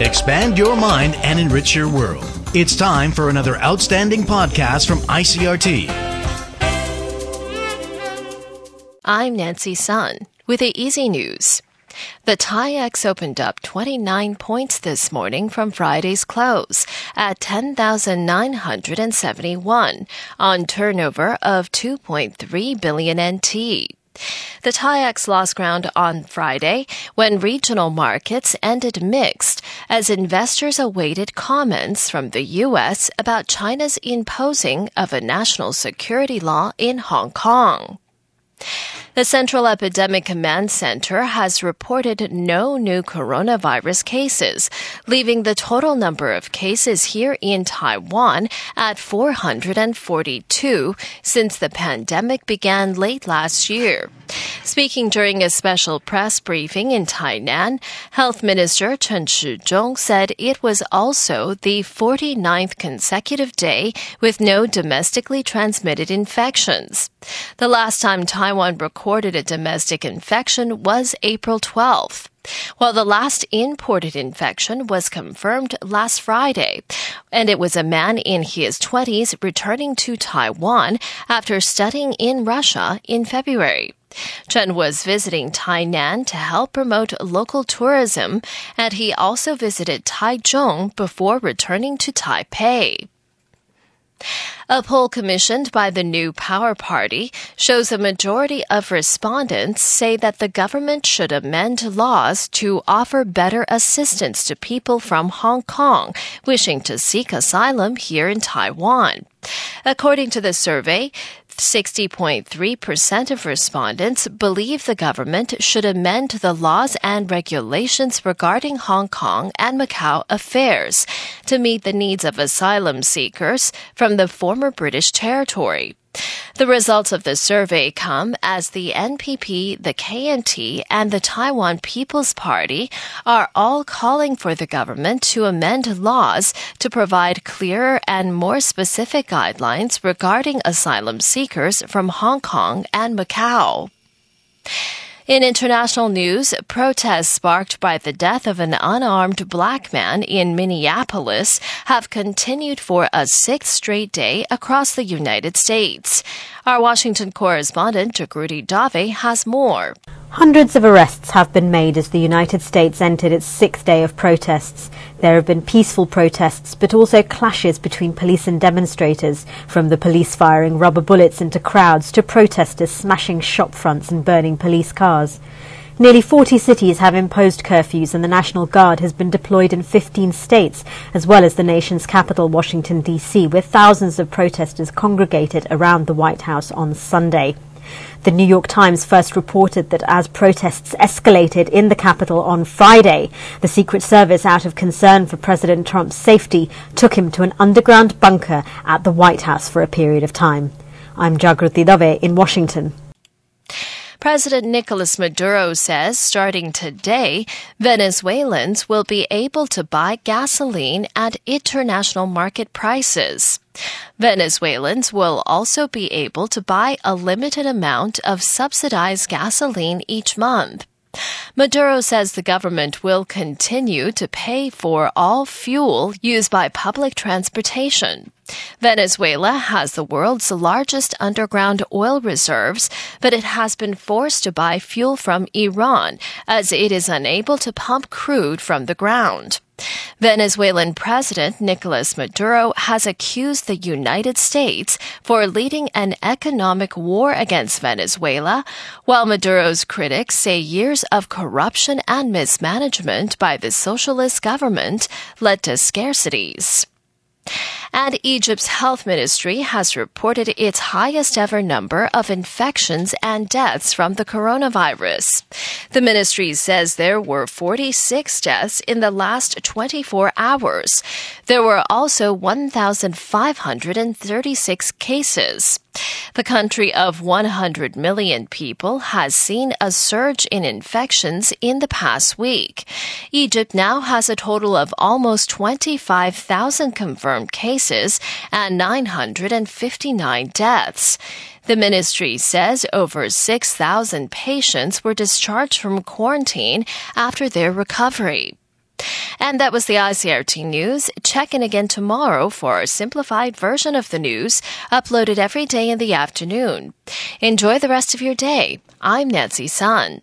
Expand your mind and enrich your world. It's time for another outstanding podcast from ICRT. I'm Nancy Sun with the Easy News. The TAIEX opened up 29 points this morning from Friday's close at 10,971 on turnover of 2.3 billion NT. The TAIEX lost ground on Friday when regional markets ended mixed as investors awaited comments from the U.S. about China's imposing of a national security law in Hong Kong. The Central Epidemic Command Center has reported no new coronavirus cases, leaving the total number of cases here in Taiwan at 442 since the pandemic began late last year. Speaking during a special press briefing in Tainan, Health Minister Chen Shizhong said it was also the 49th consecutive day with no domestically transmitted infections. The last time Taiwan recorded a domestic infection was April 12th. While the last imported infection was confirmed last Friday, and it was a man in his 20s returning to Taiwan after studying in Russia in February. Chen was visiting Tainan to help promote local tourism, and he also visited Taichung before returning to Taipei. A poll commissioned by the New Power Party shows a majority of respondents say that the government should amend laws to offer better assistance to people from Hong Kong wishing to seek asylum here in Taiwan. According to the survey, 60.3% of respondents believe the government should amend the laws and regulations regarding Hong Kong and Macau affairs to meet the needs of asylum seekers from the former British territory. The results of the survey come as the NPP, the KMT, and the Taiwan People's Party are all calling for the government to amend laws to provide clearer and more specific guidelines regarding asylum seekers from Hong Kong and Macau. In international news, protests sparked by the death of an unarmed black man in Minneapolis have continued for a sixth straight day across the United States. Our Washington correspondent, Jagruti Dave, has more. Hundreds of arrests have been made as the United States entered its sixth day of protests. There have been peaceful protests, but also clashes between police and demonstrators, from the police firing rubber bullets into crowds to protesters smashing shop fronts and burning police cars. Nearly 40 cities have imposed curfews, and the National Guard has been deployed in 15 states, as well as the nation's capital, Washington, D.C., where thousands of protesters congregated around the White House on Sunday. The New York Times first reported that as protests escalated in the capital on Friday, the Secret Service, out of concern for President Trump's safety, took him to an underground bunker at the White House for a period of time. I'm Jagruti Dave in Washington. President Nicolas Maduro says starting today, Venezuelans will be able to buy gasoline at international market prices. Venezuelans will also be able to buy a limited amount of subsidized gasoline each month. Maduro says the government will continue to pay for all fuel used by public transportation. Venezuela has the world's largest underground oil reserves, but it has been forced to buy fuel from Iran as it is unable to pump crude from the ground. Venezuelan President Nicolas Maduro has accused the United States for leading an economic war against Venezuela, while Maduro's critics say years of corruption and mismanagement by the socialist government led to scarcities. And Egypt's health ministry has reported its highest ever number of infections and deaths from the coronavirus. The ministry says there were 46 deaths in the last 24 hours. There were also 1,536 cases. The country of 100 million people has seen a surge in infections in the past week. Egypt now has a total of almost 25,000 confirmed cases and 959 deaths. The ministry says over 6,000 patients were discharged from quarantine after their recovery. And that was the ICRT news. Check in again tomorrow for a simplified version of the news uploaded every day in the afternoon. Enjoy the rest of your day. I'm Nancy Sun.